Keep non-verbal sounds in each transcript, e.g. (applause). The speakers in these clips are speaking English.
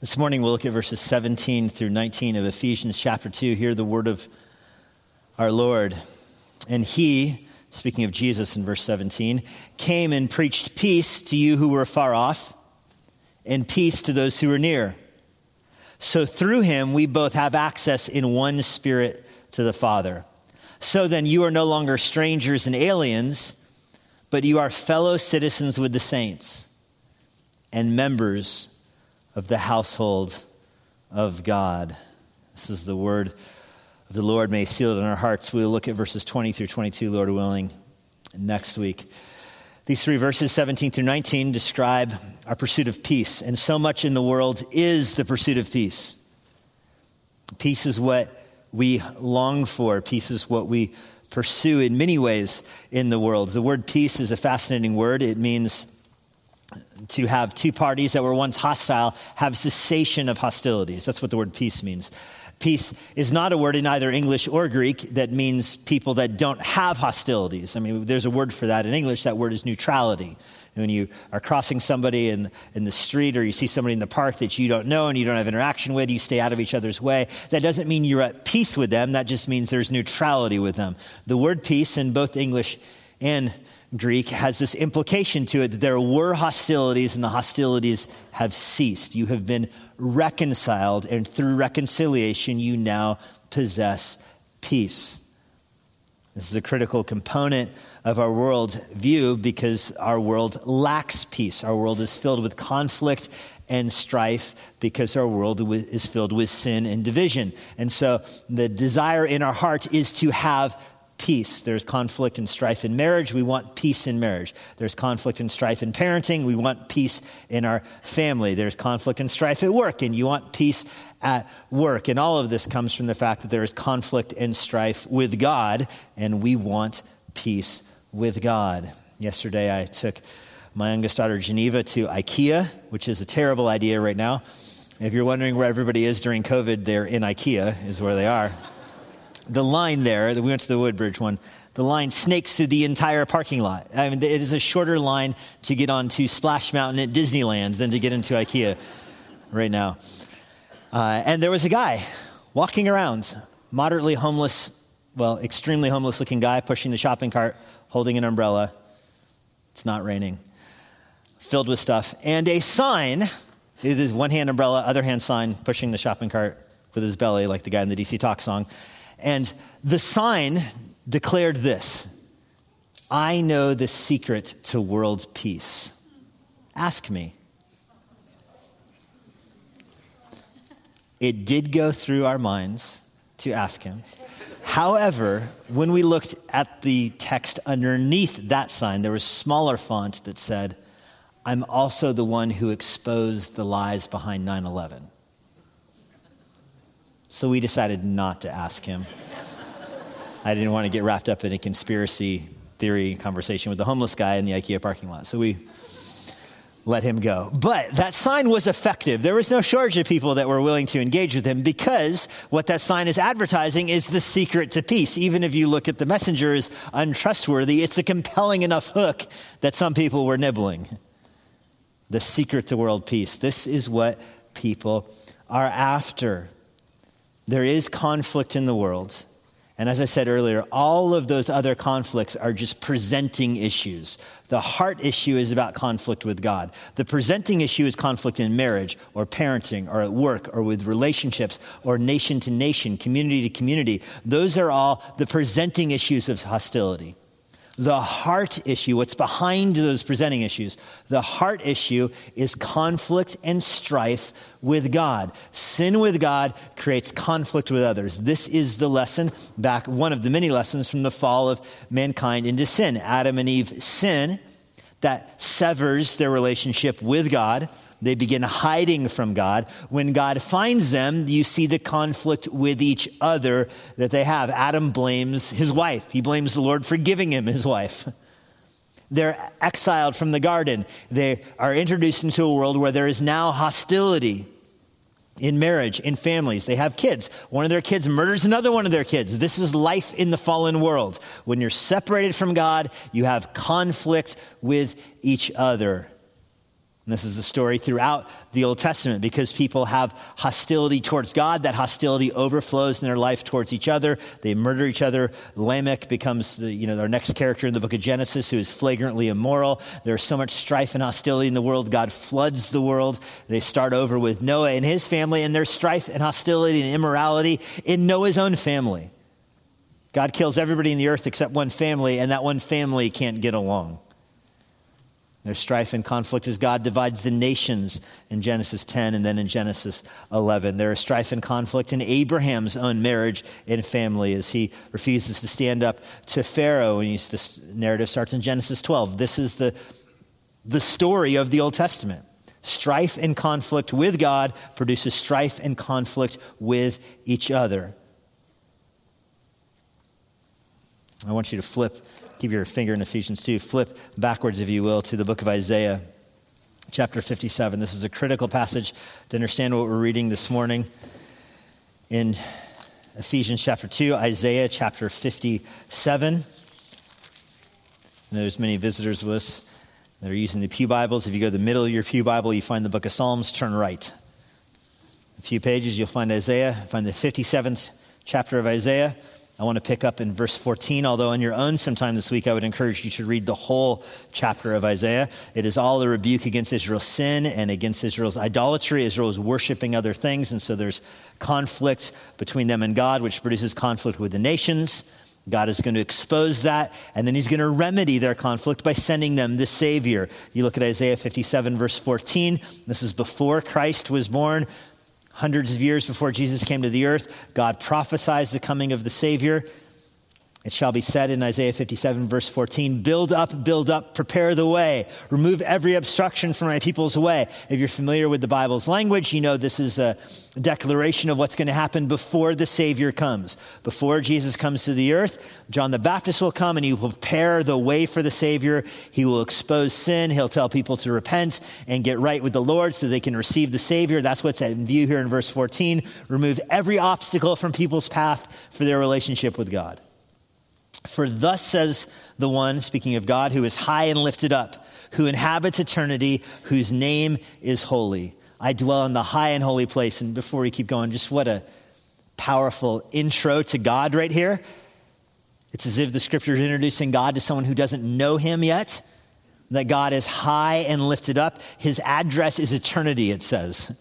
This morning we'll look at verses 17 through 19 of Ephesians chapter 2. Hear the word of our Lord. And he, speaking of Jesus in verse 17, came and preached peace to you who were far off and peace to those who were near. So through him we both have access in one spirit to the Father. So then you are no longer strangers and aliens, but you are fellow citizens with the saints and members of the household of God. This is the word of the Lord. May seal it in our hearts. We'll look at verses 20 through 22, Lord willing, next week. These three verses, 17 through 19, describe our pursuit of peace. And so much in the world is the pursuit of peace. Peace is what we long for, peace is what we pursue in many ways in the world. The word peace is a fascinating word. It means to have two parties that were once hostile have cessation of hostilities. That's what the word peace means. Peace is not a word in either English or Greek that means people that don't have hostilities. I mean, there's a word for that in English. That word is neutrality. When you are crossing somebody in, in the street or you see somebody in the park that you don't know and you don't have interaction with, you stay out of each other's way. That doesn't mean you're at peace with them. That just means there's neutrality with them. The word peace in both English and Greek has this implication to it that there were hostilities and the hostilities have ceased. You have been reconciled, and through reconciliation, you now possess peace. This is a critical component of our world view because our world lacks peace. Our world is filled with conflict and strife because our world is filled with sin and division. And so the desire in our heart is to have peace. There's conflict and strife in marriage. We want peace in marriage. There's conflict and strife in parenting. We want peace in our family. There's conflict and strife at work, and you want peace at work. And all of this comes from the fact that there is conflict and strife with God, and we want peace with God. Yesterday, I took my youngest daughter, Geneva, to IKEA, which is a terrible idea right now. If you're wondering where everybody is during COVID, they're in IKEA, is where they are the line there, we went to the Woodbridge one, the line snakes through the entire parking lot. I mean, it is a shorter line to get onto Splash Mountain at Disneyland than to get into IKEA right now. Uh, and there was a guy walking around, moderately homeless, well, extremely homeless looking guy pushing the shopping cart, holding an umbrella. It's not raining, filled with stuff. And a sign, it is one hand umbrella, other hand sign, pushing the shopping cart with his belly, like the guy in the DC Talk song. And the sign declared this I know the secret to world peace. Ask me. It did go through our minds to ask him. However, when we looked at the text underneath that sign, there was smaller font that said, I'm also the one who exposed the lies behind 9 11. So we decided not to ask him. I didn't want to get wrapped up in a conspiracy theory conversation with the homeless guy in the IKEA parking lot. So we let him go. But that sign was effective. There was no shortage of people that were willing to engage with him because what that sign is advertising is the secret to peace. Even if you look at the messenger as untrustworthy, it's a compelling enough hook that some people were nibbling. The secret to world peace. This is what people are after. There is conflict in the world. And as I said earlier, all of those other conflicts are just presenting issues. The heart issue is about conflict with God. The presenting issue is conflict in marriage or parenting or at work or with relationships or nation to nation, community to community. Those are all the presenting issues of hostility the heart issue, what's behind those presenting issues, the heart issue is conflict and strife with God. Sin with God creates conflict with others. This is the lesson back, one of the many lessons from the fall of mankind into sin. Adam and Eve sin that severs their relationship with God. They begin hiding from God. When God finds them, you see the conflict with each other that they have. Adam blames his wife. He blames the Lord for giving him his wife. They're exiled from the garden. They are introduced into a world where there is now hostility in marriage, in families. They have kids. One of their kids murders another one of their kids. This is life in the fallen world. When you're separated from God, you have conflict with each other. And this is the story throughout the Old Testament because people have hostility towards God. That hostility overflows in their life towards each other. They murder each other. Lamech becomes the, you know, our next character in the book of Genesis who is flagrantly immoral. There's so much strife and hostility in the world. God floods the world. They start over with Noah and his family, and there's strife and hostility and immorality in Noah's own family. God kills everybody in the earth except one family, and that one family can't get along. There's strife and conflict as God divides the nations in Genesis 10 and then in Genesis 11. There is strife and conflict in Abraham's own marriage and family as he refuses to stand up to Pharaoh. And this narrative starts in Genesis 12. This is the, the story of the Old Testament. Strife and conflict with God produces strife and conflict with each other. I want you to flip keep your finger in Ephesians 2. Flip backwards, if you will, to the book of Isaiah, chapter 57. This is a critical passage to understand what we're reading this morning. In Ephesians chapter 2, Isaiah chapter 57. And there's many visitors with us that are using the Pew Bibles. If you go to the middle of your Pew Bible, you find the book of Psalms, turn right. A few pages, you'll find Isaiah, find the 57th chapter of Isaiah. I want to pick up in verse 14, although on your own sometime this week, I would encourage you to read the whole chapter of Isaiah. It is all a rebuke against Israel's sin and against Israel's idolatry. Israel is worshiping other things, and so there's conflict between them and God, which produces conflict with the nations. God is going to expose that, and then he's going to remedy their conflict by sending them the Savior. You look at Isaiah 57, verse 14. This is before Christ was born hundreds of years before Jesus came to the earth, God prophesies the coming of the Savior. It shall be said in Isaiah 57, verse 14 Build up, build up, prepare the way, remove every obstruction from my people's way. If you're familiar with the Bible's language, you know this is a declaration of what's going to happen before the Savior comes. Before Jesus comes to the earth, John the Baptist will come and he will prepare the way for the Savior. He will expose sin. He'll tell people to repent and get right with the Lord so they can receive the Savior. That's what's in view here in verse 14. Remove every obstacle from people's path for their relationship with God. For thus says the one, speaking of God, who is high and lifted up, who inhabits eternity, whose name is holy. I dwell in the high and holy place. And before we keep going, just what a powerful intro to God right here. It's as if the scripture is introducing God to someone who doesn't know him yet. That God is high and lifted up. His address is eternity, it says.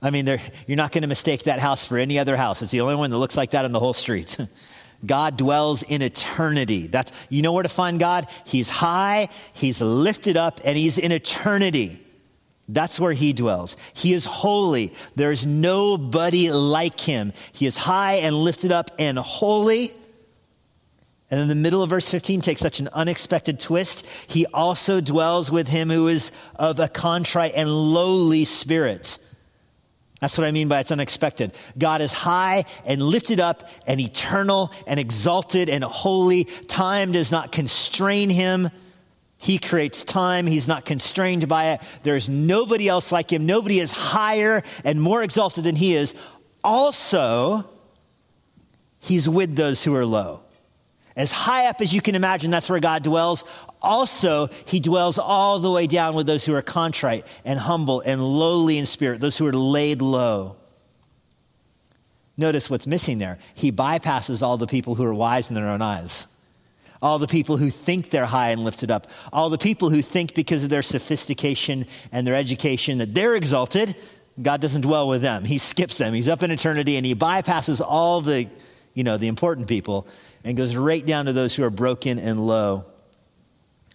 I mean, you're not going to mistake that house for any other house. It's the only one that looks like that in the whole street. (laughs) God dwells in eternity. That's, you know where to find God? He's high, He's lifted up, and He's in eternity. That's where He dwells. He is holy. There's nobody like Him. He is high and lifted up and holy. And in the middle of verse 15 takes such an unexpected twist. He also dwells with him who is of a contrite and lowly spirit. That's what I mean by it's unexpected. God is high and lifted up and eternal and exalted and holy. Time does not constrain him. He creates time. He's not constrained by it. There's nobody else like him. Nobody is higher and more exalted than he is. Also, he's with those who are low. As high up as you can imagine, that's where God dwells. Also, he dwells all the way down with those who are contrite and humble and lowly in spirit, those who are laid low. Notice what's missing there. He bypasses all the people who are wise in their own eyes, all the people who think they're high and lifted up, all the people who think because of their sophistication and their education that they're exalted. God doesn't dwell with them. He skips them. He's up in eternity and he bypasses all the, you know, the important people and goes right down to those who are broken and low.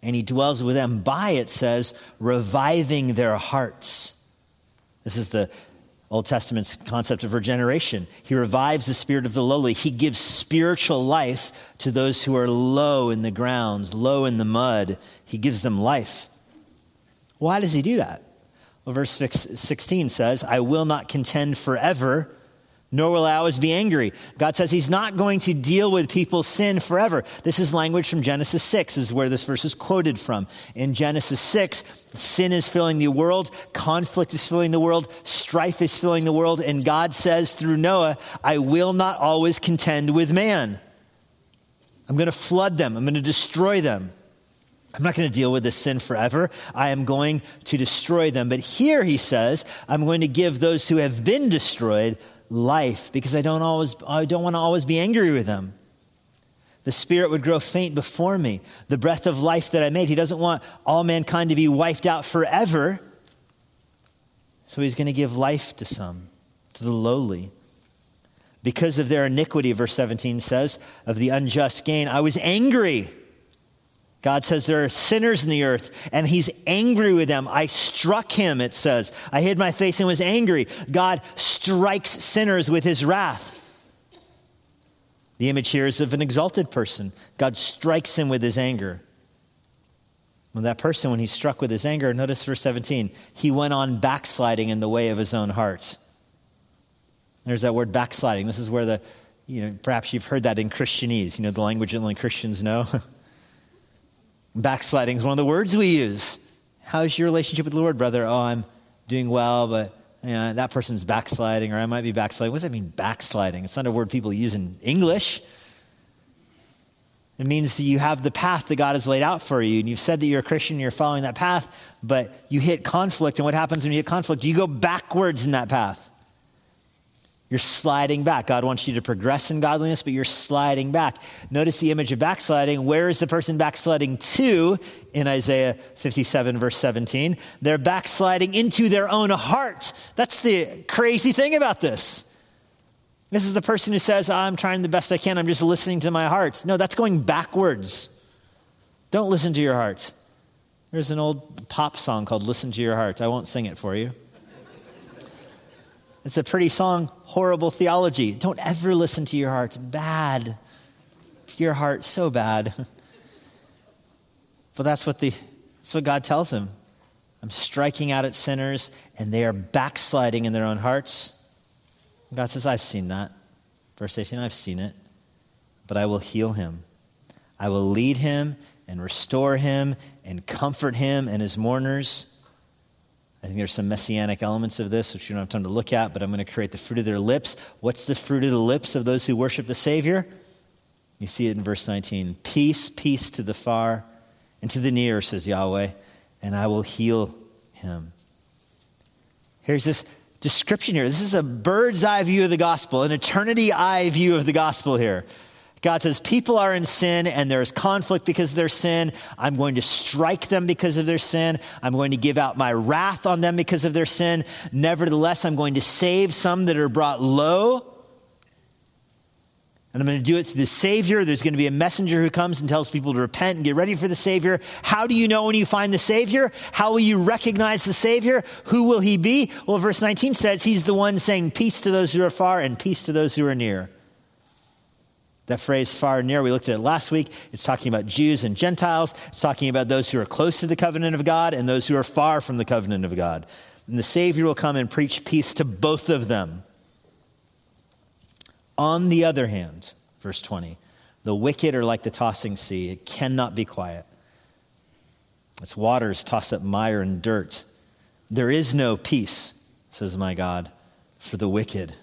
And he dwells with them by, it says, reviving their hearts. This is the Old Testament's concept of regeneration. He revives the spirit of the lowly. He gives spiritual life to those who are low in the ground, low in the mud. He gives them life. Why does he do that? Well, verse 16 says, I will not contend forever nor will I always be angry. God says he's not going to deal with people's sin forever. This is language from Genesis 6, is where this verse is quoted from. In Genesis 6, sin is filling the world, conflict is filling the world, strife is filling the world, and God says through Noah, I will not always contend with man. I'm going to flood them, I'm going to destroy them. I'm not going to deal with this sin forever. I am going to destroy them. But here he says, I'm going to give those who have been destroyed life because I don't always, I don't want to always be angry with them. The spirit would grow faint before me. The breath of life that I made. He doesn't want all mankind to be wiped out forever. So he's going to give life to some, to the lowly. Because of their iniquity, verse 17 says, of the unjust gain, I was angry. God says there are sinners in the earth, and he's angry with them. I struck him, it says. I hid my face and was angry. God strikes sinners with his wrath. The image here is of an exalted person. God strikes him with his anger. When that person, when he's struck with his anger, notice verse 17, he went on backsliding in the way of his own heart. There's that word backsliding. This is where the, you know, perhaps you've heard that in Christianese, you know, the language only Christians know. (laughs) backsliding is one of the words we use. How's your relationship with the Lord, brother? Oh, I'm doing well, but you know, that person's backsliding, or I might be backsliding. What does that mean, backsliding? It's not a word people use in English. It means that you have the path that God has laid out for you, and you've said that you're a Christian, and you're following that path, but you hit conflict. And what happens when you hit conflict? Do you go backwards in that path. You're sliding back. God wants you to progress in godliness, but you're sliding back. Notice the image of backsliding. Where is the person backsliding to in Isaiah 57, verse 17? They're backsliding into their own heart. That's the crazy thing about this. This is the person who says, I'm trying the best I can, I'm just listening to my heart. No, that's going backwards. Don't listen to your heart. There's an old pop song called Listen to Your Heart. I won't sing it for you. It's a pretty song, horrible theology. Don't ever listen to your heart. Bad. Your heart, so bad. (laughs) but that's what, the, that's what God tells him. I'm striking out at sinners, and they are backsliding in their own hearts. God says, I've seen that. Verse 18, I've seen it, but I will heal him. I will lead him and restore him and comfort him and his mourners. I think there's some messianic elements of this, which you don't have time to look at, but I'm going to create the fruit of their lips. What's the fruit of the lips of those who worship the Savior? You see it in verse 19. Peace, peace to the far and to the near, says Yahweh, and I will heal him. Here's this description here. This is a bird's eye view of the gospel, an eternity eye view of the gospel here. God says, People are in sin and there's conflict because of their sin. I'm going to strike them because of their sin. I'm going to give out my wrath on them because of their sin. Nevertheless, I'm going to save some that are brought low. And I'm going to do it through the Savior. There's going to be a messenger who comes and tells people to repent and get ready for the Savior. How do you know when you find the Savior? How will you recognize the Savior? Who will he be? Well, verse 19 says he's the one saying peace to those who are far and peace to those who are near. That phrase far and near, we looked at it last week. It's talking about Jews and Gentiles. It's talking about those who are close to the covenant of God and those who are far from the covenant of God. And the Savior will come and preach peace to both of them. On the other hand, verse 20, the wicked are like the tossing sea, it cannot be quiet. Its waters toss up mire and dirt. There is no peace, says my God, for the wicked.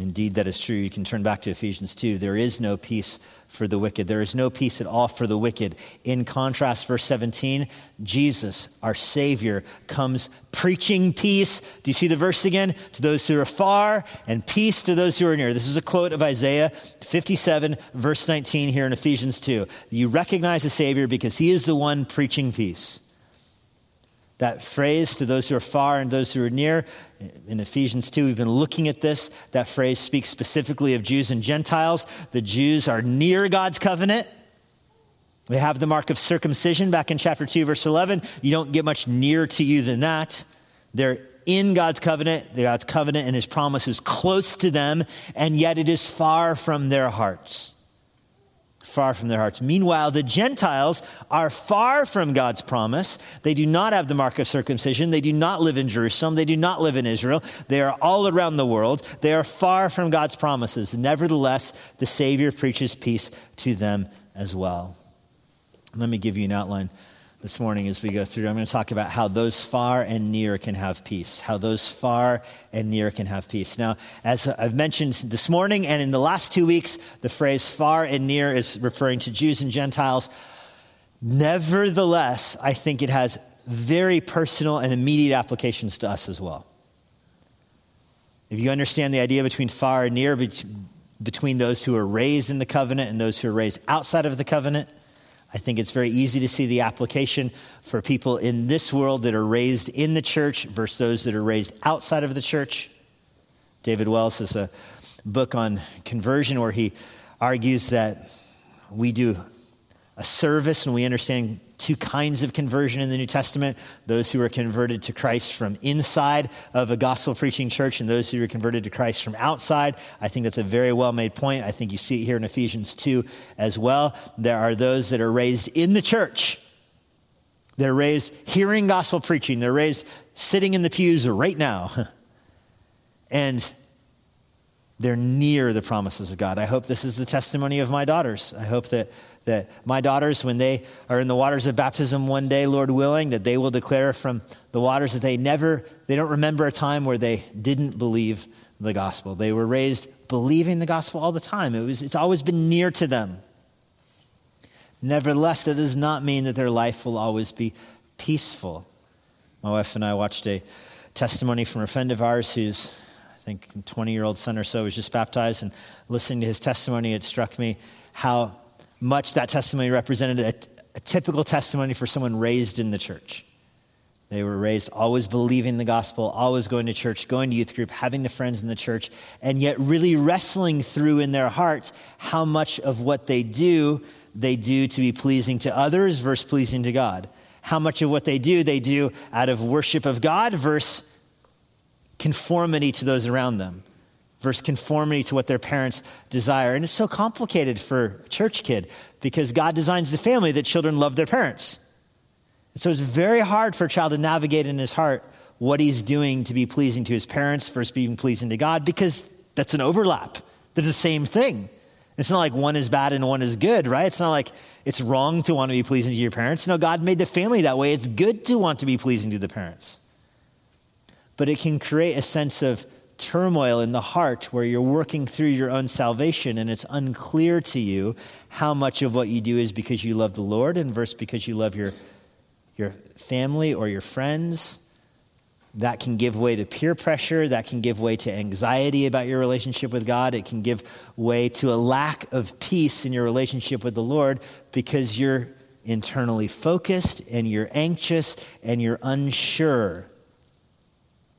Indeed, that is true. You can turn back to Ephesians 2. There is no peace for the wicked. There is no peace at all for the wicked. In contrast, verse 17, Jesus, our Savior, comes preaching peace. Do you see the verse again? To those who are far and peace to those who are near. This is a quote of Isaiah 57, verse 19 here in Ephesians 2. You recognize the Savior because he is the one preaching peace. That phrase, to those who are far and those who are near, in Ephesians 2, we've been looking at this. That phrase speaks specifically of Jews and Gentiles. The Jews are near God's covenant. They have the mark of circumcision back in chapter 2, verse 11. You don't get much nearer to you than that. They're in God's covenant. God's covenant and his promise is close to them, and yet it is far from their hearts far from their hearts. Meanwhile, the Gentiles are far from God's promise. They do not have the mark of circumcision. They do not live in Jerusalem. They do not live in Israel. They are all around the world. They are far from God's promises. Nevertheless, the Savior preaches peace to them as well. Let me give you an outline this morning as we go through. I'm going to talk about how those far and near can have peace. How those far and near can have peace. Now, as I've mentioned this morning and in the last two weeks, the phrase far and near is referring to Jews and Gentiles. Nevertheless, I think it has very personal and immediate applications to us as well. If you understand the idea between far and near, between those who are raised in the covenant and those who are raised outside of the covenant, I think it's very easy to see the application for people in this world that are raised in the church versus those that are raised outside of the church. David Wells has a book on conversion where he argues that we do a service and we understand two kinds of conversion in the New Testament those who are converted to Christ from inside of a gospel preaching church, and those who are converted to Christ from outside. I think that's a very well made point. I think you see it here in Ephesians 2 as well. There are those that are raised in the church. They're raised hearing gospel preaching. They're raised sitting in the pews right now. (laughs) and they're near the promises of God. I hope this is the testimony of my daughters. I hope that that my daughters, when they are in the waters of baptism one day, Lord willing, that they will declare from the waters that they never, they don't remember a time where they didn't believe the gospel. They were raised believing the gospel all the time. It was, it's always been near to them. Nevertheless, that does not mean that their life will always be peaceful. My wife and I watched a testimony from a friend of ours who's, I think, 20 year old son or so was just baptized, and listening to his testimony, it struck me how much that testimony represented a, a typical testimony for someone raised in the church. They were raised always believing the gospel, always going to church, going to youth group, having the friends in the church, and yet really wrestling through in their hearts how much of what they do, they do to be pleasing to others versus pleasing to God. How much of what they do, they do out of worship of God versus conformity to those around them versus conformity to what their parents desire. And it's so complicated for church kid because God designs the family that children love their parents. And so it's very hard for a child to navigate in his heart what he's doing to be pleasing to his parents versus being pleasing to God because that's an overlap. They're the same thing. It's not like one is bad and one is good, right? It's not like it's wrong to want to be pleasing to your parents. No, God made the family that way. It's good to want to be pleasing to the parents. But it can create a sense of turmoil in the heart where you're working through your own salvation and it's unclear to you how much of what you do is because you love the Lord and versus because you love your, your family or your friends. That can give way to peer pressure. That can give way to anxiety about your relationship with God. It can give way to a lack of peace in your relationship with the Lord because you're internally focused and you're anxious and you're unsure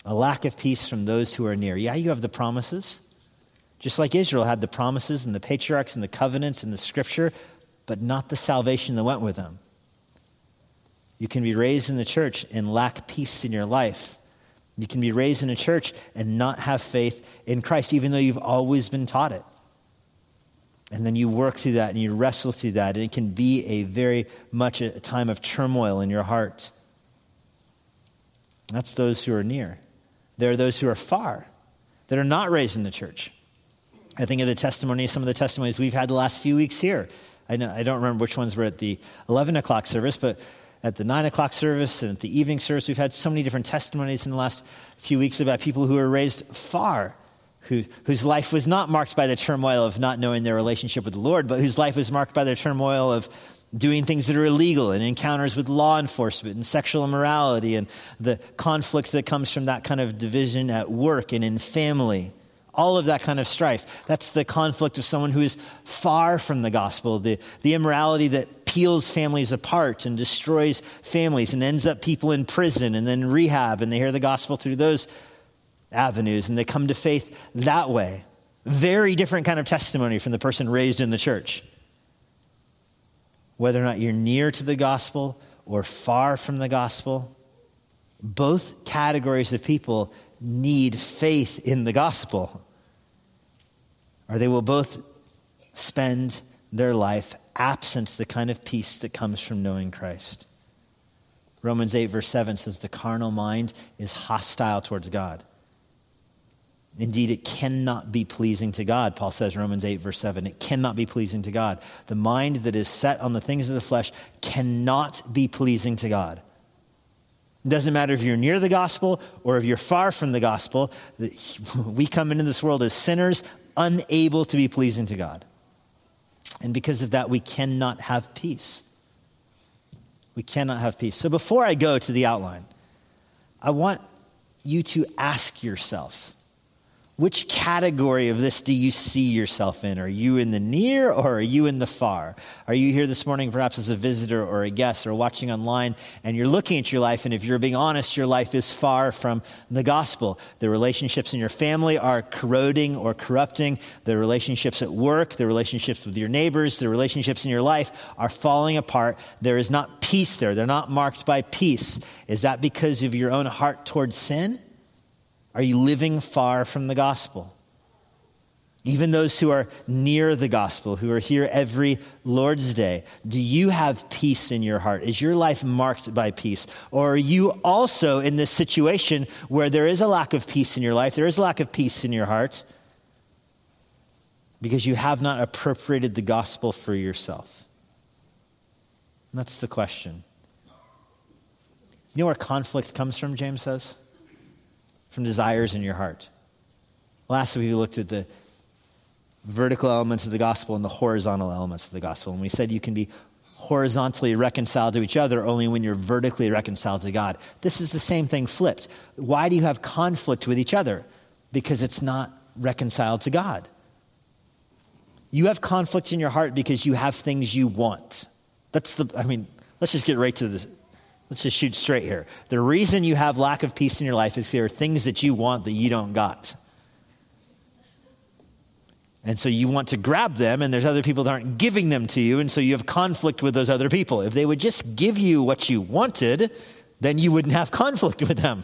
a lack of peace from those who are near. Yeah, you have the promises, just like Israel had the promises and the patriarchs and the covenants and the scripture, but not the salvation that went with them. You can be raised in the church and lack peace in your life. You can be raised in a church and not have faith in Christ, even though you've always been taught it. And then you work through that and you wrestle through that, and it can be a very much a time of turmoil in your heart. That's those who are near. There are those who are far, that are not raised in the church. I think of the testimony, some of the testimonies we've had the last few weeks here. I, know, I don't remember which ones were at the 11 o'clock service, but at the 9 o'clock service and at the evening service, we've had so many different testimonies in the last few weeks about people who were raised far, who, whose life was not marked by the turmoil of not knowing their relationship with the Lord, but whose life was marked by the turmoil of doing things that are illegal and encounters with law enforcement and sexual immorality and the conflict that comes from that kind of division at work and in family. All of that kind of strife. That's the conflict of someone who is far from the gospel, the, the immorality that peels families apart and destroys families and ends up people in prison and then rehab, and they hear the gospel through those avenues and they come to faith that way. Very different kind of testimony from the person raised in the church whether or not you're near to the gospel or far from the gospel, both categories of people need faith in the gospel, or they will both spend their life absent the kind of peace that comes from knowing Christ. Romans 8, verse 7 says, The carnal mind is hostile towards God. Indeed, it cannot be pleasing to God, Paul says, Romans 8, verse 7. It cannot be pleasing to God. The mind that is set on the things of the flesh cannot be pleasing to God. It doesn't matter if you're near the gospel or if you're far from the gospel. (laughs) We come into this world as sinners, unable to be pleasing to God. And because of that, we cannot have peace. We cannot have peace. So before I go to the outline, I want you to ask yourself which category of this do you see yourself in? Are you in the near or are you in the far? Are you here this morning perhaps as a visitor or a guest or watching online and you're looking at your life and if you're being honest, your life is far from the gospel. The relationships in your family are corroding or corrupting. The relationships at work, the relationships with your neighbors, the relationships in your life are falling apart. There is not peace there. They're not marked by peace. Is that because of your own heart towards sin? Are you living far from the gospel? Even those who are near the gospel, who are here every Lord's Day, do you have peace in your heart? Is your life marked by peace? Or are you also in this situation where there is a lack of peace in your life, there is a lack of peace in your heart, because you have not appropriated the gospel for yourself? That's the question. You know where conflict comes from, James says? From desires in your heart. Last week we looked at the vertical elements of the gospel and the horizontal elements of the gospel. And we said you can be horizontally reconciled to each other only when you're vertically reconciled to God. This is the same thing flipped. Why do you have conflict with each other? Because it's not reconciled to God. You have conflict in your heart because you have things you want. That's the, I mean, let's just get right to the, Let's just shoot straight here. The reason you have lack of peace in your life is there are things that you want that you don't got. And so you want to grab them, and there's other people that aren't giving them to you, and so you have conflict with those other people. If they would just give you what you wanted, then you wouldn't have conflict with them.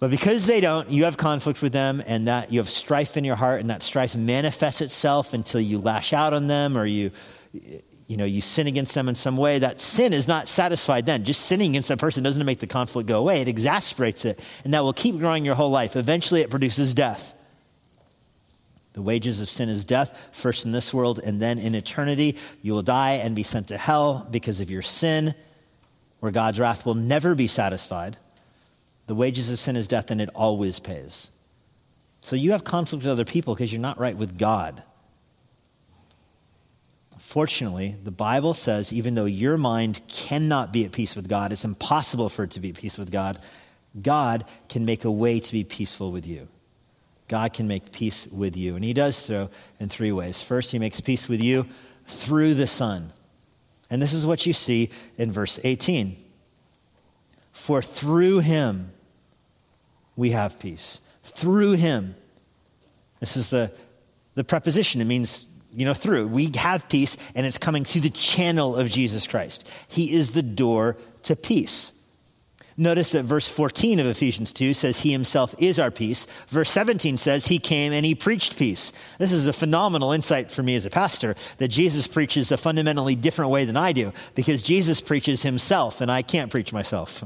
But because they don't, you have conflict with them, and that you have strife in your heart, and that strife manifests itself until you lash out on them or you you know, you sin against them in some way, that sin is not satisfied then. Just sinning against that person doesn't make the conflict go away. It exasperates it, and that will keep growing your whole life. Eventually, it produces death. The wages of sin is death, first in this world and then in eternity. You will die and be sent to hell because of your sin, where God's wrath will never be satisfied. The wages of sin is death, and it always pays. So you have conflict with other people because you're not right with God. Fortunately, the Bible says even though your mind cannot be at peace with God, it's impossible for it to be at peace with God, God can make a way to be peaceful with you. God can make peace with you. And He does so in three ways. First, He makes peace with you through the Son. And this is what you see in verse 18. For through Him we have peace. Through Him. This is the, the preposition. It means you know, through. We have peace, and it's coming through the channel of Jesus Christ. He is the door to peace. Notice that verse 14 of Ephesians 2 says he himself is our peace. Verse 17 says he came and he preached peace. This is a phenomenal insight for me as a pastor that Jesus preaches a fundamentally different way than I do because Jesus preaches himself and I can't preach myself.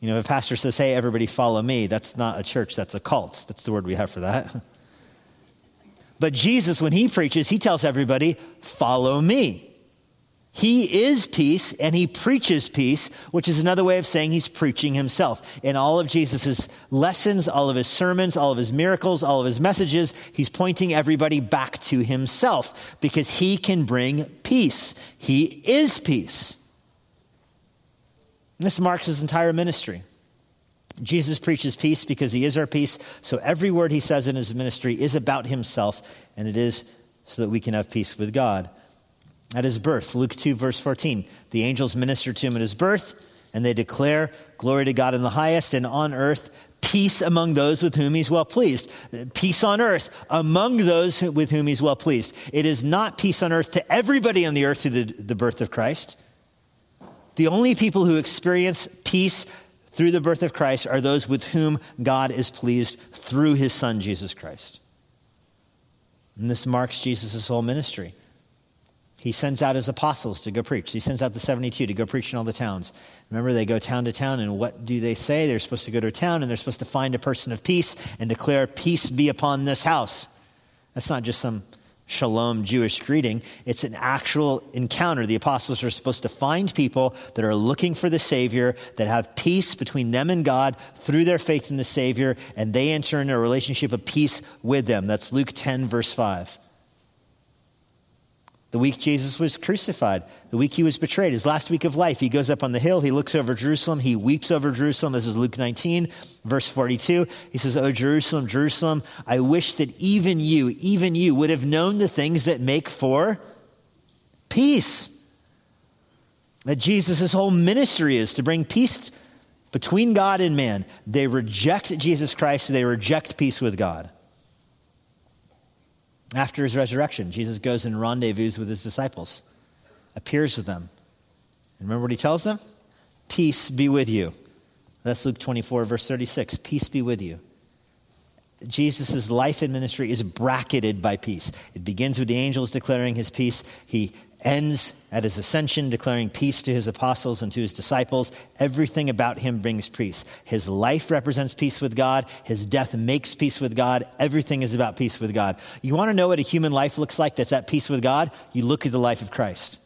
You know, if a pastor says, hey, everybody follow me, that's not a church, that's a cult. That's the word we have for that. (laughs) But Jesus, when he preaches, he tells everybody, follow me. He is peace and he preaches peace, which is another way of saying he's preaching himself. In all of Jesus' lessons, all of his sermons, all of his miracles, all of his messages, he's pointing everybody back to himself because he can bring peace. He is peace. And this marks his entire ministry. Jesus preaches peace because he is our peace. So every word he says in his ministry is about himself, and it is so that we can have peace with God. At his birth, Luke 2, verse 14, the angels minister to him at his birth, and they declare, Glory to God in the highest, and on earth, peace among those with whom he's well pleased. Peace on earth among those with whom he's well pleased. It is not peace on earth to everybody on the earth through the, the birth of Christ. The only people who experience peace through the birth of Christ are those with whom God is pleased through his son, Jesus Christ. And this marks Jesus' whole ministry. He sends out his apostles to go preach. He sends out the 72 to go preach in all the towns. Remember, they go town to town, and what do they say? They're supposed to go to a town, and they're supposed to find a person of peace and declare, Peace be upon this house. That's not just some shalom Jewish greeting. It's an actual encounter. The apostles are supposed to find people that are looking for the Savior, that have peace between them and God through their faith in the Savior, and they enter into a relationship of peace with them. That's Luke 10, verse 5. The week Jesus was crucified, the week he was betrayed, his last week of life, he goes up on the hill, he looks over Jerusalem, he weeps over Jerusalem. This is Luke 19, verse 42. He says, Oh, Jerusalem, Jerusalem, I wish that even you, even you would have known the things that make for peace. That Jesus' whole ministry is to bring peace between God and man. They reject Jesus Christ, they reject peace with God. After his resurrection, Jesus goes and rendezvous with his disciples, appears with them. And remember what he tells them? Peace be with you. That's Luke 24, verse 36. Peace be with you. Jesus' life and ministry is bracketed by peace. It begins with the angels declaring his peace. He ends at his ascension, declaring peace to his apostles and to his disciples. Everything about him brings peace. His life represents peace with God. His death makes peace with God. Everything is about peace with God. You want to know what a human life looks like that's at peace with God? You look at the life of Christ.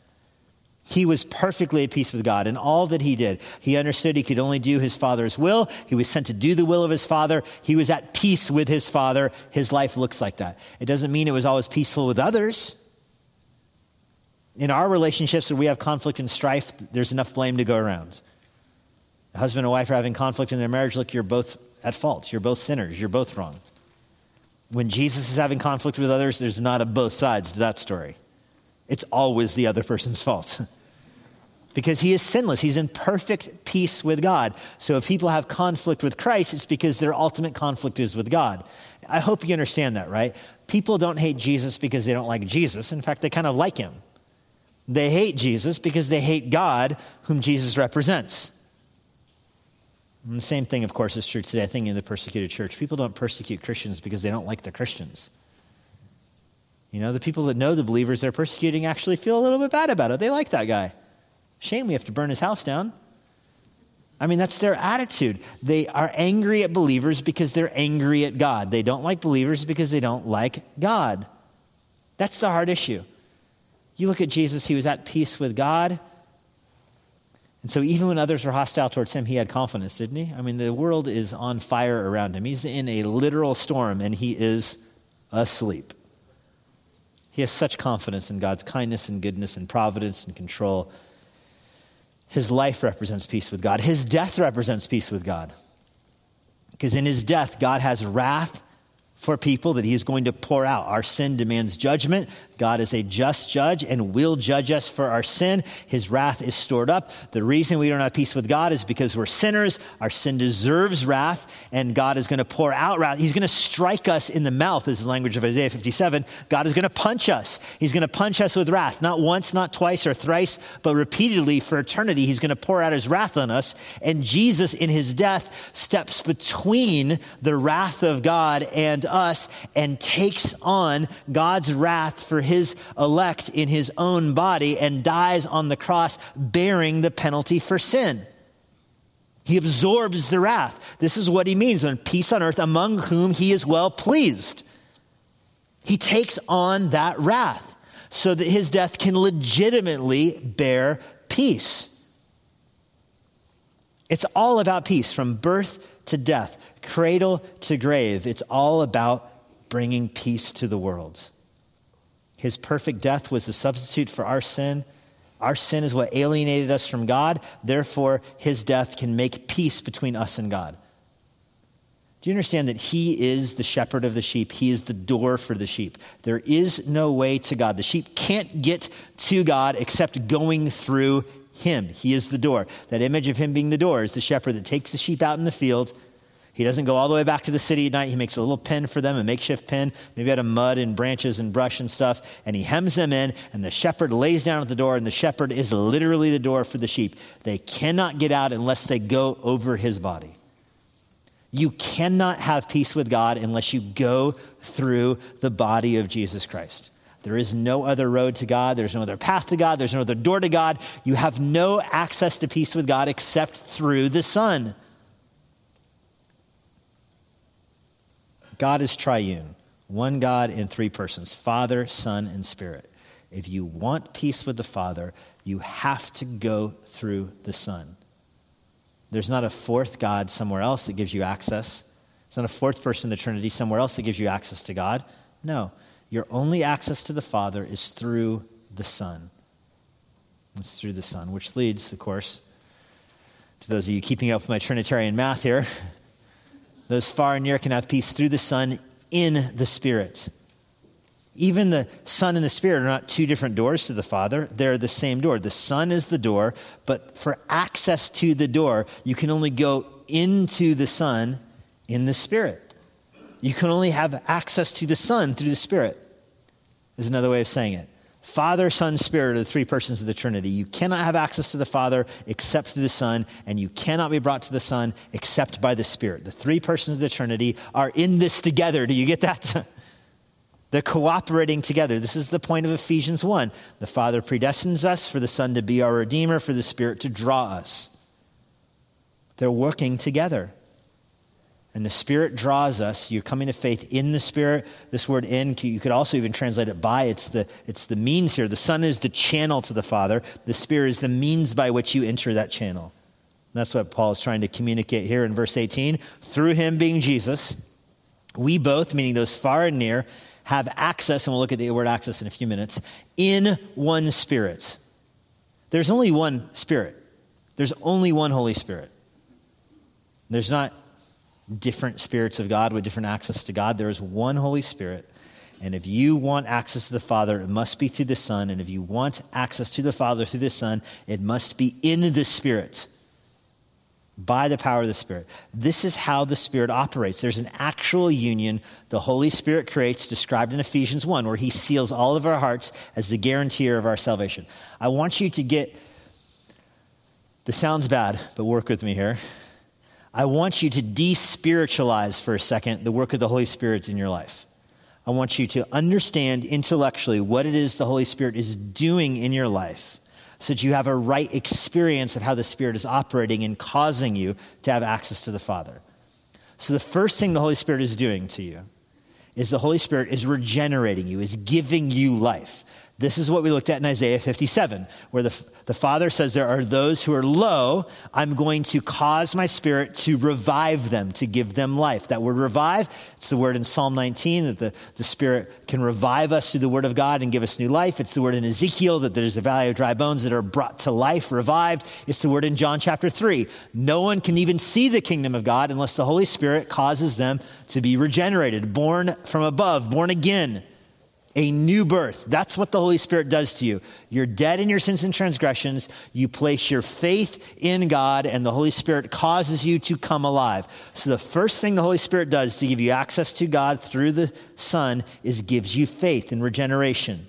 He was perfectly at peace with God in all that he did. He understood he could only do his Father's will. He was sent to do the will of his Father. He was at peace with his Father. His life looks like that. It doesn't mean it was always peaceful with others. In our relationships where we have conflict and strife, there's enough blame to go around. A husband and wife are having conflict in their marriage, look, you're both at fault. You're both sinners. You're both wrong. When Jesus is having conflict with others, there's not a both sides to that story. It's always the other person's fault. (laughs) because he is sinless. He's in perfect peace with God. So if people have conflict with Christ, it's because their ultimate conflict is with God. I hope you understand that, right? People don't hate Jesus because they don't like Jesus. In fact, they kind of like him. They hate Jesus because they hate God, whom Jesus represents. And the same thing, of course, is true today, I think, in the persecuted church. People don't persecute Christians because they don't like the Christians. You know, the people that know the believers they're persecuting actually feel a little bit bad about it. They like that guy. Shame we have to burn his house down. I mean, that's their attitude. They are angry at believers because they're angry at God. They don't like believers because they don't like God. That's the hard issue. You look at Jesus, he was at peace with God. And so, even when others were hostile towards him, he had confidence, didn't he? I mean, the world is on fire around him. He's in a literal storm and he is asleep. He has such confidence in God's kindness and goodness and providence and control. His life represents peace with God, his death represents peace with God. Because in his death, God has wrath for people that he is going to pour out. Our sin demands judgment. God is a just judge and will judge us for our sin. His wrath is stored up. The reason we don't have peace with God is because we're sinners. Our sin deserves wrath, and God is going to pour out wrath. He's going to strike us in the mouth, this is the language of Isaiah 57. God is going to punch us. He's going to punch us with wrath, not once, not twice or thrice, but repeatedly for eternity. He's going to pour out his wrath on us. And Jesus, in his death, steps between the wrath of God and us and takes on God's wrath for his elect in his own body and dies on the cross bearing the penalty for sin. He absorbs the wrath. This is what he means when peace on earth among whom he is well pleased. He takes on that wrath so that his death can legitimately bear peace. It's all about peace from birth to death, cradle to grave. It's all about bringing peace to the world. His perfect death was the substitute for our sin. Our sin is what alienated us from God. Therefore, his death can make peace between us and God. Do you understand that he is the shepherd of the sheep? He is the door for the sheep. There is no way to God. The sheep can't get to God except going through him. He is the door. That image of him being the door is the shepherd that takes the sheep out in the field he doesn't go all the way back to the city at night. He makes a little pen for them, a makeshift pen, maybe out of mud and branches and brush and stuff, and he hems them in, and the shepherd lays down at the door, and the shepherd is literally the door for the sheep. They cannot get out unless they go over his body. You cannot have peace with God unless you go through the body of Jesus Christ. There is no other road to God. There's no other path to God. There's no other door to God. You have no access to peace with God except through the Son. God is triune, one God in three persons Father, Son, and Spirit. If you want peace with the Father, you have to go through the Son. There's not a fourth God somewhere else that gives you access. It's not a fourth person in the Trinity somewhere else that gives you access to God. No, your only access to the Father is through the Son. It's through the Son, which leads, of course, to those of you keeping up with my Trinitarian math here. Those far and near can have peace through the Son in the Spirit. Even the Son and the Spirit are not two different doors to the Father, they're the same door. The Son is the door, but for access to the door, you can only go into the Son in the Spirit. You can only have access to the Son through the Spirit, is another way of saying it. Father, Son, Spirit are the three persons of the Trinity. You cannot have access to the Father except through the Son, and you cannot be brought to the Son except by the Spirit. The three persons of the Trinity are in this together. Do you get that? (laughs) They're cooperating together. This is the point of Ephesians 1. The Father predestines us for the Son to be our Redeemer, for the Spirit to draw us. They're working together. And the Spirit draws us. You're coming to faith in the Spirit. This word in, you could also even translate it by. It's the, it's the means here. The Son is the channel to the Father, the Spirit is the means by which you enter that channel. that's what Paul is trying to communicate here in verse 18. Through him being Jesus, we both, meaning those far and near, have access, and we'll look at the word access in a few minutes, in one Spirit. There's only one Spirit, there's only one Holy Spirit. There's not different spirits of God with different access to God. There is one Holy Spirit. And if you want access to the Father, it must be through the Son. And if you want access to the Father through the Son, it must be in the Spirit by the power of the Spirit. This is how the Spirit operates. There's an actual union the Holy Spirit creates, described in Ephesians 1, where He seals all of our hearts as the guarantor of our salvation. I want you to get, this sounds bad, but work with me here. I want you to despiritualize for a second the work of the Holy Spirit in your life. I want you to understand intellectually what it is the Holy Spirit is doing in your life so that you have a right experience of how the Spirit is operating and causing you to have access to the Father. So, the first thing the Holy Spirit is doing to you is the Holy Spirit is regenerating you, is giving you life. This is what we looked at in Isaiah 57, where the, the Father says, There are those who are low. I'm going to cause my spirit to revive them, to give them life. That word revive, it's the word in Psalm 19 that the, the Spirit can revive us through the Word of God and give us new life. It's the word in Ezekiel that there's a valley of dry bones that are brought to life, revived. It's the word in John chapter 3. No one can even see the kingdom of God unless the Holy Spirit causes them to be regenerated, born from above, born again a new birth. That's what the Holy Spirit does to you. You're dead in your sins and transgressions. You place your faith in God, and the Holy Spirit causes you to come alive. So, the first thing the Holy Spirit does to give you access to God through the Son is gives you faith and regeneration.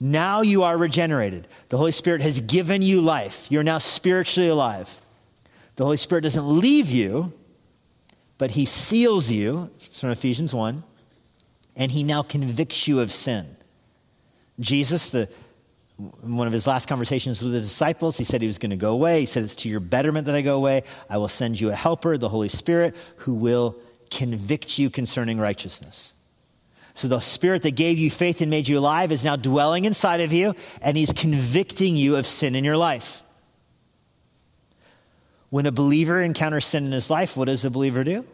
Now you are regenerated. The Holy Spirit has given you life. You're now spiritually alive. The Holy Spirit doesn't leave you, but He seals you. It's from Ephesians 1 and he now convicts you of sin. Jesus, the, one of his last conversations with the disciples, he said he was going to go away. He said, It's to your betterment that I go away. I will send you a helper, the Holy Spirit, who will convict you concerning righteousness. So the Spirit that gave you faith and made you alive is now dwelling inside of you, and he's convicting you of sin in your life. When a believer encounters sin in his life, what does a believer do?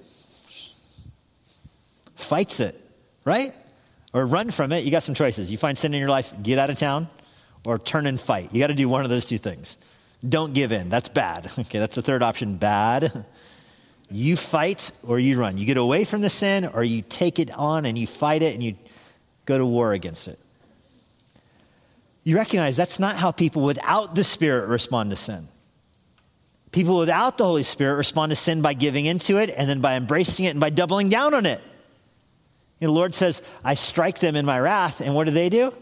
Fights it right? Or run from it. You got some choices. You find sin in your life, get out of town, or turn and fight. You got to do one of those two things. Don't give in. That's bad. (laughs) Okay, that's the third option. Bad. (laughs) You fight or you run. You get away from the sin or you take it on and you fight it and you go to war against it. You recognize that's not how people without the Spirit respond to sin. People without the Holy Spirit respond to sin by giving into it and then by embracing it and by doubling down on it. You know, the Lord says, I strike them in my wrath. And what do they do?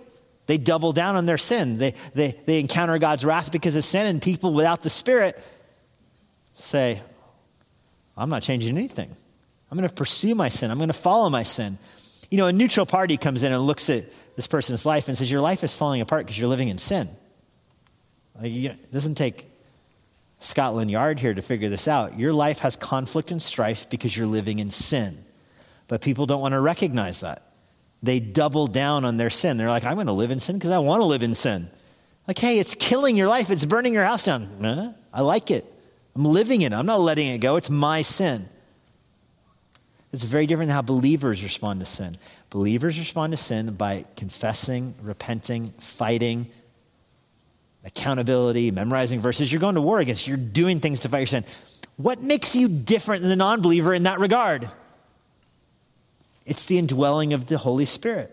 They double down on their sin. They, they, they encounter God's wrath because of sin, and people without the Spirit say, I'm not changing anything. I'm going to pursue my sin. I'm going to follow my sin. You know, a neutral party comes in and looks at this person's life and says, Your life is falling apart because you're living in sin. Like, it doesn't take Scotland Yard here to figure this out. Your life has conflict and strife because you're living in sin. But people don't want to recognize that. They double down on their sin. They're like, I'm going to live in sin because I want to live in sin. Like, hey, it's killing your life. It's burning your house down. I like it. I'm living in it. I'm not letting it go. It's my sin. It's very different than how believers respond to sin. Believers respond to sin by confessing, repenting, fighting, accountability, memorizing verses. You're going to war against, you're doing things to fight your sin. What makes you different than the non believer in that regard? It's the indwelling of the Holy Spirit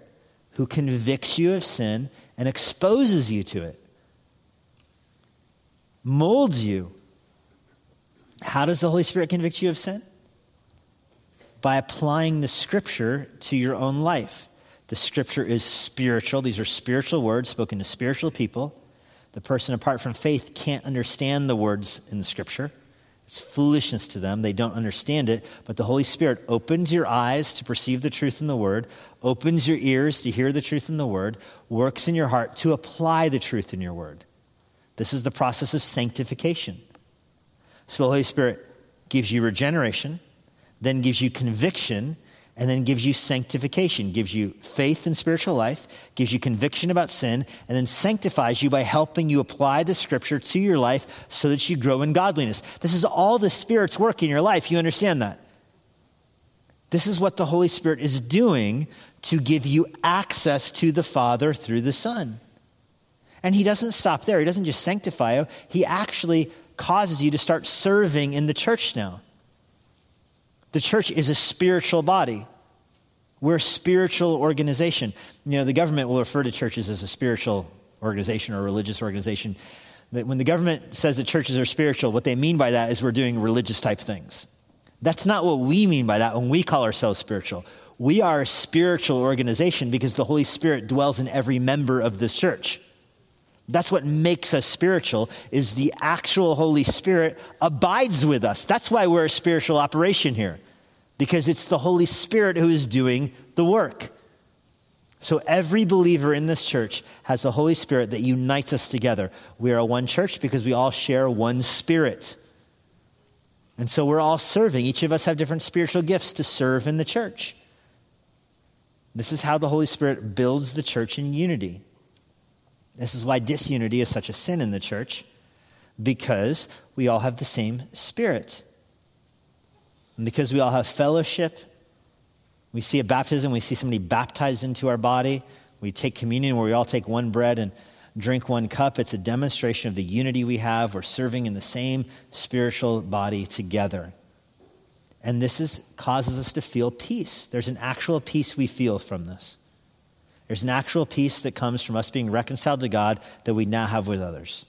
who convicts you of sin and exposes you to it, molds you. How does the Holy Spirit convict you of sin? By applying the scripture to your own life. The scripture is spiritual, these are spiritual words spoken to spiritual people. The person apart from faith can't understand the words in the scripture. It's foolishness to them. They don't understand it. But the Holy Spirit opens your eyes to perceive the truth in the Word, opens your ears to hear the truth in the Word, works in your heart to apply the truth in your Word. This is the process of sanctification. So the Holy Spirit gives you regeneration, then gives you conviction, and then gives you sanctification, gives you faith in spiritual life, gives you conviction about sin, and then sanctifies you by helping you apply the scripture to your life so that you grow in godliness. This is all the Spirit's work in your life. You understand that? This is what the Holy Spirit is doing to give you access to the Father through the Son. And He doesn't stop there, He doesn't just sanctify you, He actually causes you to start serving in the church now. The church is a spiritual body. We're a spiritual organization. You know, the government will refer to churches as a spiritual organization or religious organization. When the government says that churches are spiritual, what they mean by that is we're doing religious type things. That's not what we mean by that when we call ourselves spiritual. We are a spiritual organization because the Holy Spirit dwells in every member of this church. That's what makes us spiritual is the actual Holy Spirit abides with us. That's why we're a spiritual operation here. Because it's the Holy Spirit who is doing the work. So every believer in this church has the Holy Spirit that unites us together. We are one church because we all share one spirit. And so we're all serving. Each of us have different spiritual gifts to serve in the church. This is how the Holy Spirit builds the church in unity. This is why disunity is such a sin in the church, because we all have the same spirit. And because we all have fellowship, we see a baptism, we see somebody baptized into our body, we take communion where we all take one bread and drink one cup. It's a demonstration of the unity we have. We're serving in the same spiritual body together. And this is, causes us to feel peace. There's an actual peace we feel from this. There's an actual peace that comes from us being reconciled to God that we now have with others.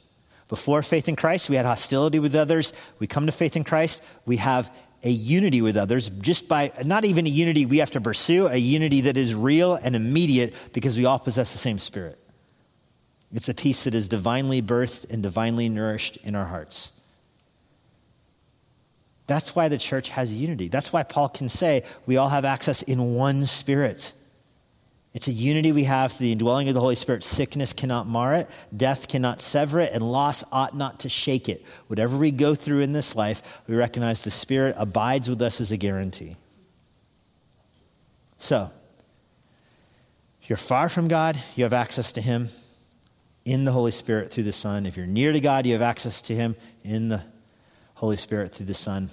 Before faith in Christ, we had hostility with others. We come to faith in Christ, we have a unity with others just by not even a unity we have to pursue, a unity that is real and immediate because we all possess the same spirit. It's a peace that is divinely birthed and divinely nourished in our hearts. That's why the church has unity. That's why Paul can say we all have access in one spirit. It's a unity we have through the indwelling of the Holy Spirit. Sickness cannot mar it, death cannot sever it, and loss ought not to shake it. Whatever we go through in this life, we recognize the Spirit abides with us as a guarantee. So, if you're far from God, you have access to Him in the Holy Spirit through the Son. If you're near to God, you have access to Him in the Holy Spirit through the Son,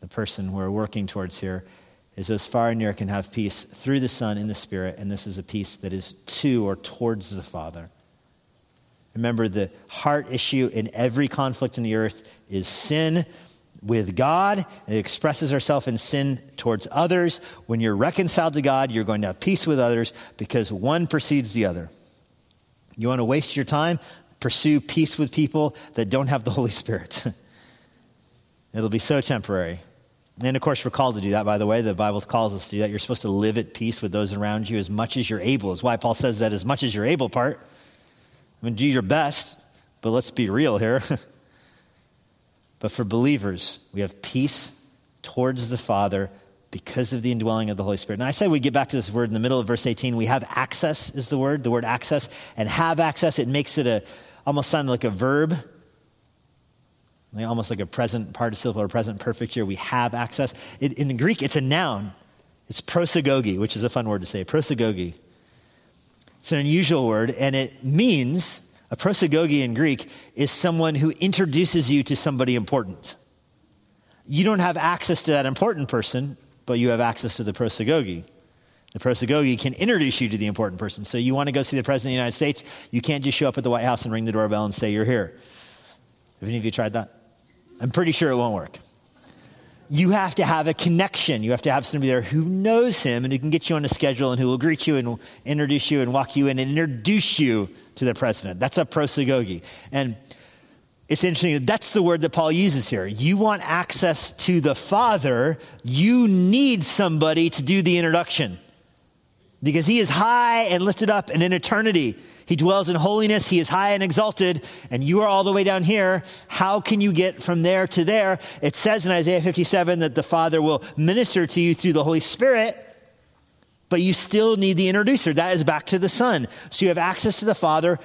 the person we're working towards here is those far and near can have peace through the Son in the Spirit, and this is a peace that is to or towards the Father. Remember, the heart issue in every conflict in the earth is sin with God. It expresses ourselves in sin towards others. When you're reconciled to God, you're going to have peace with others because one precedes the other. You want to waste your time? Pursue peace with people that don't have the Holy Spirit. (laughs) It'll be so temporary. And of course, we're called to do that, by the way. The Bible calls us to do that. You're supposed to live at peace with those around you as much as you're able, is why Paul says that as much as you're able part. I mean, do your best, but let's be real here. (laughs) but for believers, we have peace towards the Father because of the indwelling of the Holy Spirit. And I said we get back to this word in the middle of verse 18. We have access, is the word, the word access. And have access, it makes it a almost sound like a verb almost like a present participle or present perfect here. We have access. It, in the Greek, it's a noun. It's prosagogi, which is a fun word to say. Prosagogi. It's an unusual word, and it means a prosagogi in Greek is someone who introduces you to somebody important. You don't have access to that important person but you have access to the prosagogi. The prosagogi can introduce you to the important person. So you want to go see the President of the United States, you can't just show up at the White House and ring the doorbell and say you're here. Have any of you tried that? I'm pretty sure it won't work. You have to have a connection. You have to have somebody there who knows him and who can get you on a schedule and who will greet you and introduce you and walk you in and introduce you to the president. That's a prosagogi. And it's interesting that that's the word that Paul uses here. You want access to the Father, you need somebody to do the introduction because he is high and lifted up and in eternity. He dwells in holiness. He is high and exalted, and you are all the way down here. How can you get from there to there? It says in Isaiah 57 that the Father will minister to you through the Holy Spirit, but you still need the introducer. That is back to the Son. So you have access to the Father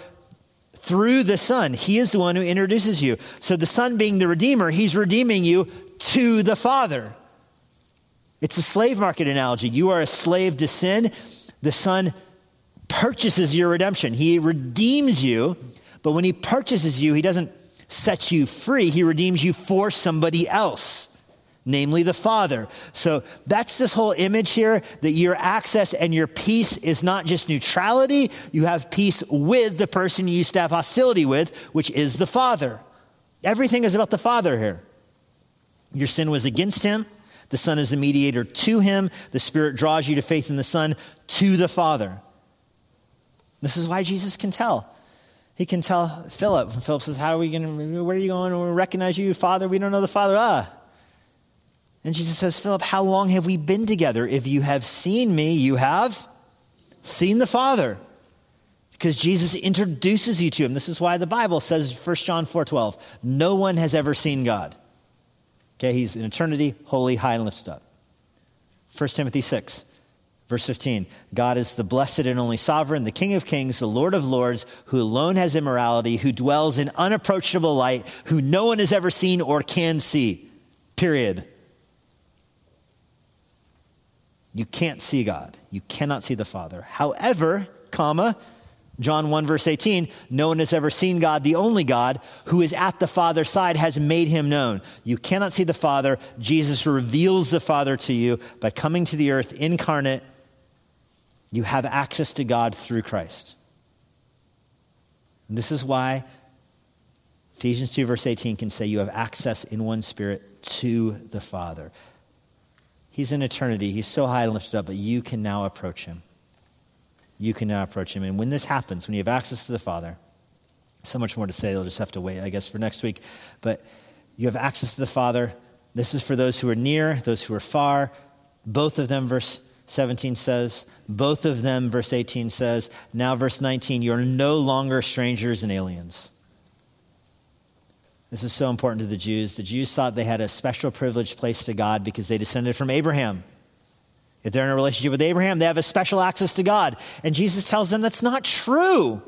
through the Son. He is the one who introduces you. So the Son being the Redeemer, He's redeeming you to the Father. It's a slave market analogy. You are a slave to sin. The Son purchases your redemption. He redeems you, but when He purchases you, He doesn't set you free, He redeems you for somebody else, namely the Father. So that's this whole image here that your access and your peace is not just neutrality, you have peace with the person you used to have hostility with, which is the Father. Everything is about the Father here. Your sin was against Him. The Son is the mediator to him. The Spirit draws you to faith in the Son to the Father. This is why Jesus can tell. He can tell Philip. Philip says, How are we going to, where are you going? We recognize you, Father. We don't know the Father. Ah. And Jesus says, Philip, how long have we been together? If you have seen me, you have seen the Father. Because Jesus introduces you to him. This is why the Bible says, 1 John 4 12, no one has ever seen God. Okay, he's in eternity, holy, high, and lifted up. 1 Timothy 6, verse 15 God is the blessed and only sovereign, the King of kings, the Lord of lords, who alone has immorality, who dwells in unapproachable light, who no one has ever seen or can see. Period. You can't see God. You cannot see the Father. However, comma, John 1, verse 18, no one has ever seen God. The only God who is at the Father's side has made him known. You cannot see the Father. Jesus reveals the Father to you by coming to the earth incarnate. You have access to God through Christ. And this is why Ephesians 2, verse 18 can say you have access in one spirit to the Father. He's in eternity, he's so high and lifted up, but you can now approach him you can now approach him. And when this happens, when you have access to the Father, so much more to say, you'll just have to wait, I guess, for next week. But you have access to the Father. This is for those who are near, those who are far. Both of them, verse 17 says. Both of them, verse 18 says. Now, verse 19, you're no longer strangers and aliens. This is so important to the Jews. The Jews thought they had a special privileged place to God because they descended from Abraham. If they're in a relationship with Abraham, they have a special access to God. And Jesus tells them that's not true.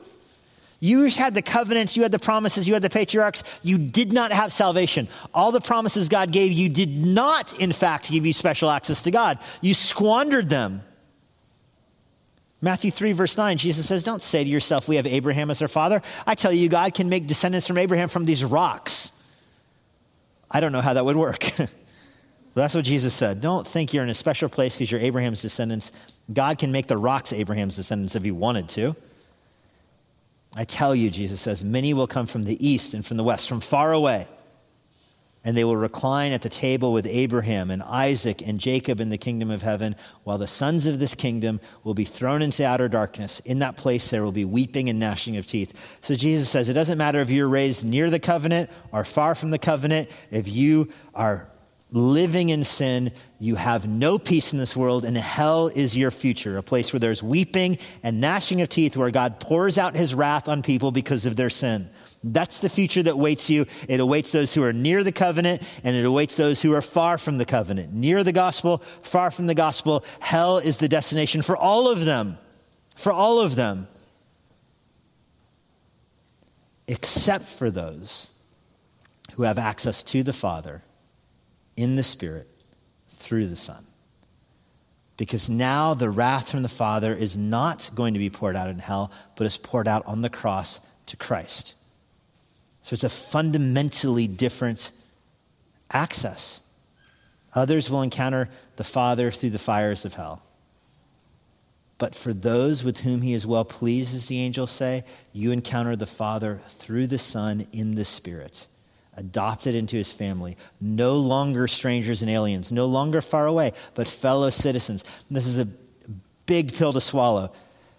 You had the covenants, you had the promises, you had the patriarchs. You did not have salvation. All the promises God gave you did not, in fact, give you special access to God. You squandered them. Matthew 3, verse 9, Jesus says, Don't say to yourself, We have Abraham as our father. I tell you, God can make descendants from Abraham from these rocks. I don't know how that would work. (laughs) That's what Jesus said. Don't think you're in a special place because you're Abraham's descendants. God can make the rocks Abraham's descendants if he wanted to. I tell you, Jesus says, many will come from the east and from the west, from far away, and they will recline at the table with Abraham and Isaac and Jacob in the kingdom of heaven, while the sons of this kingdom will be thrown into outer darkness. In that place, there will be weeping and gnashing of teeth. So Jesus says, it doesn't matter if you're raised near the covenant or far from the covenant, if you are living in sin, you have no peace in this world, and hell is your future, a place where there's weeping and gnashing of teeth, where God pours out his wrath on people because of their sin. That's the future that awaits you. It awaits those who are near the covenant, and it awaits those who are far from the covenant. Near the gospel, far from the gospel. Hell is the destination for all of them. For all of them. Except for those who have access to the Father in the Spirit through the Son. Because now the wrath from the Father is not going to be poured out in hell, but is poured out on the cross to Christ. So it's a fundamentally different access. Others will encounter the Father through the fires of hell. But for those with whom he is well pleased, as the angels say, you encounter the Father through the Son in the Spirit, adopted into his family, no longer strangers and aliens, no longer far away, but fellow citizens. And this is a big pill to swallow.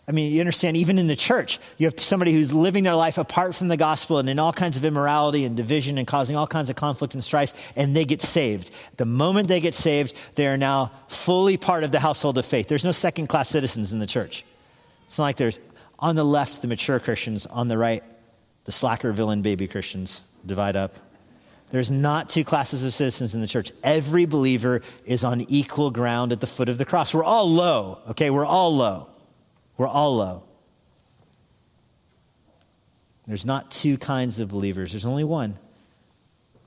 I mean, you understand, even in the church, you have somebody who's living their life apart from the gospel and in all kinds of immorality and division and causing all kinds of conflict and strife, and they get saved. The moment they get saved, they are now fully part of the household of faith. There's no second class citizens in the church. It's not like there's on the left, the mature Christians, on the right, the slacker villain baby Christians divide up. There's not two classes of citizens in the church. Every believer is on equal ground at the foot of the cross. We're all low, okay? We're all low. We're all low. There's not two kinds of believers, there's only one.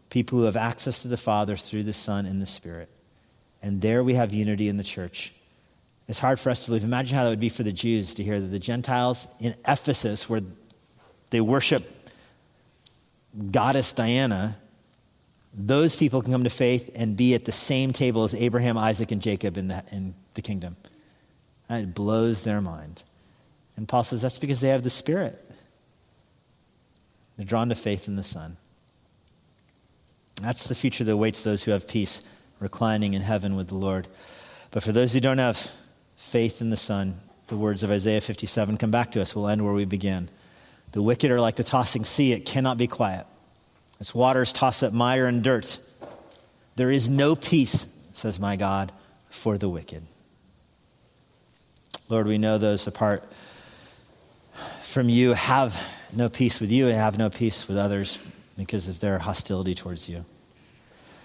People who have access to the Father through the Son and the Spirit. And there we have unity in the church. It's hard for us to believe. Imagine how that would be for the Jews to hear that the Gentiles in Ephesus, where they worship goddess Diana, those people can come to faith and be at the same table as Abraham, Isaac, and Jacob in, that, in the kingdom. And it blows their mind. And Paul says that's because they have the Spirit. They're drawn to faith in the Son. That's the future that awaits those who have peace, reclining in heaven with the Lord. But for those who don't have faith in the Son, the words of Isaiah 57 come back to us. We'll end where we began. The wicked are like the tossing sea, it cannot be quiet. Its waters toss up mire and dirt. There is no peace, says my God, for the wicked. Lord, we know those apart from you have no peace with you and have no peace with others because of their hostility towards you.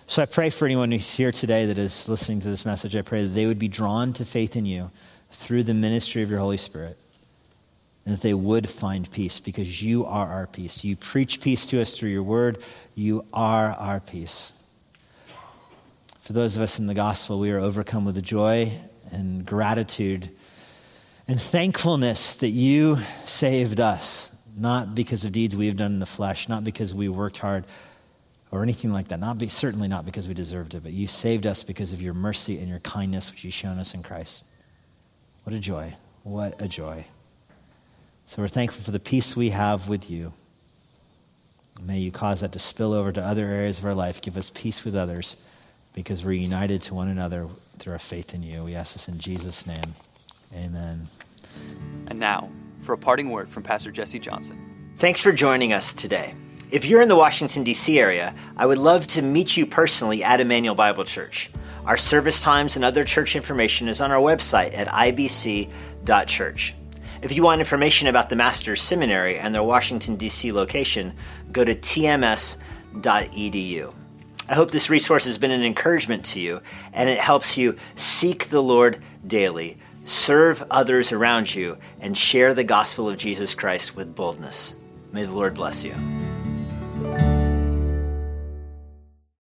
So I pray for anyone who's here today that is listening to this message. I pray that they would be drawn to faith in you through the ministry of your Holy Spirit and that they would find peace because you are our peace. You preach peace to us through your word. You are our peace. For those of us in the gospel, we are overcome with joy and gratitude and thankfulness that you saved us, not because of deeds we have done in the flesh, not because we worked hard or anything like that. Not be, certainly not because we deserved it, but you saved us because of your mercy and your kindness, which you've shown us in Christ. What a joy. What a joy. So we're thankful for the peace we have with you. May you cause that to spill over to other areas of our life. Give us peace with others because we're united to one another through our faith in you. We ask this in Jesus' name. Amen. And now, for a parting word from Pastor Jesse Johnson. Thanks for joining us today. If you're in the Washington, D.C. area, I would love to meet you personally at Immanuel Bible Church. Our service times and other church information is on our website at ibc.church. If you want information about the Master's Seminary and their Washington, D.C. location, go to tms.edu. I hope this resource has been an encouragement to you and it helps you seek the Lord daily serve others around you, and share the gospel of Jesus Christ with boldness. May the Lord bless you.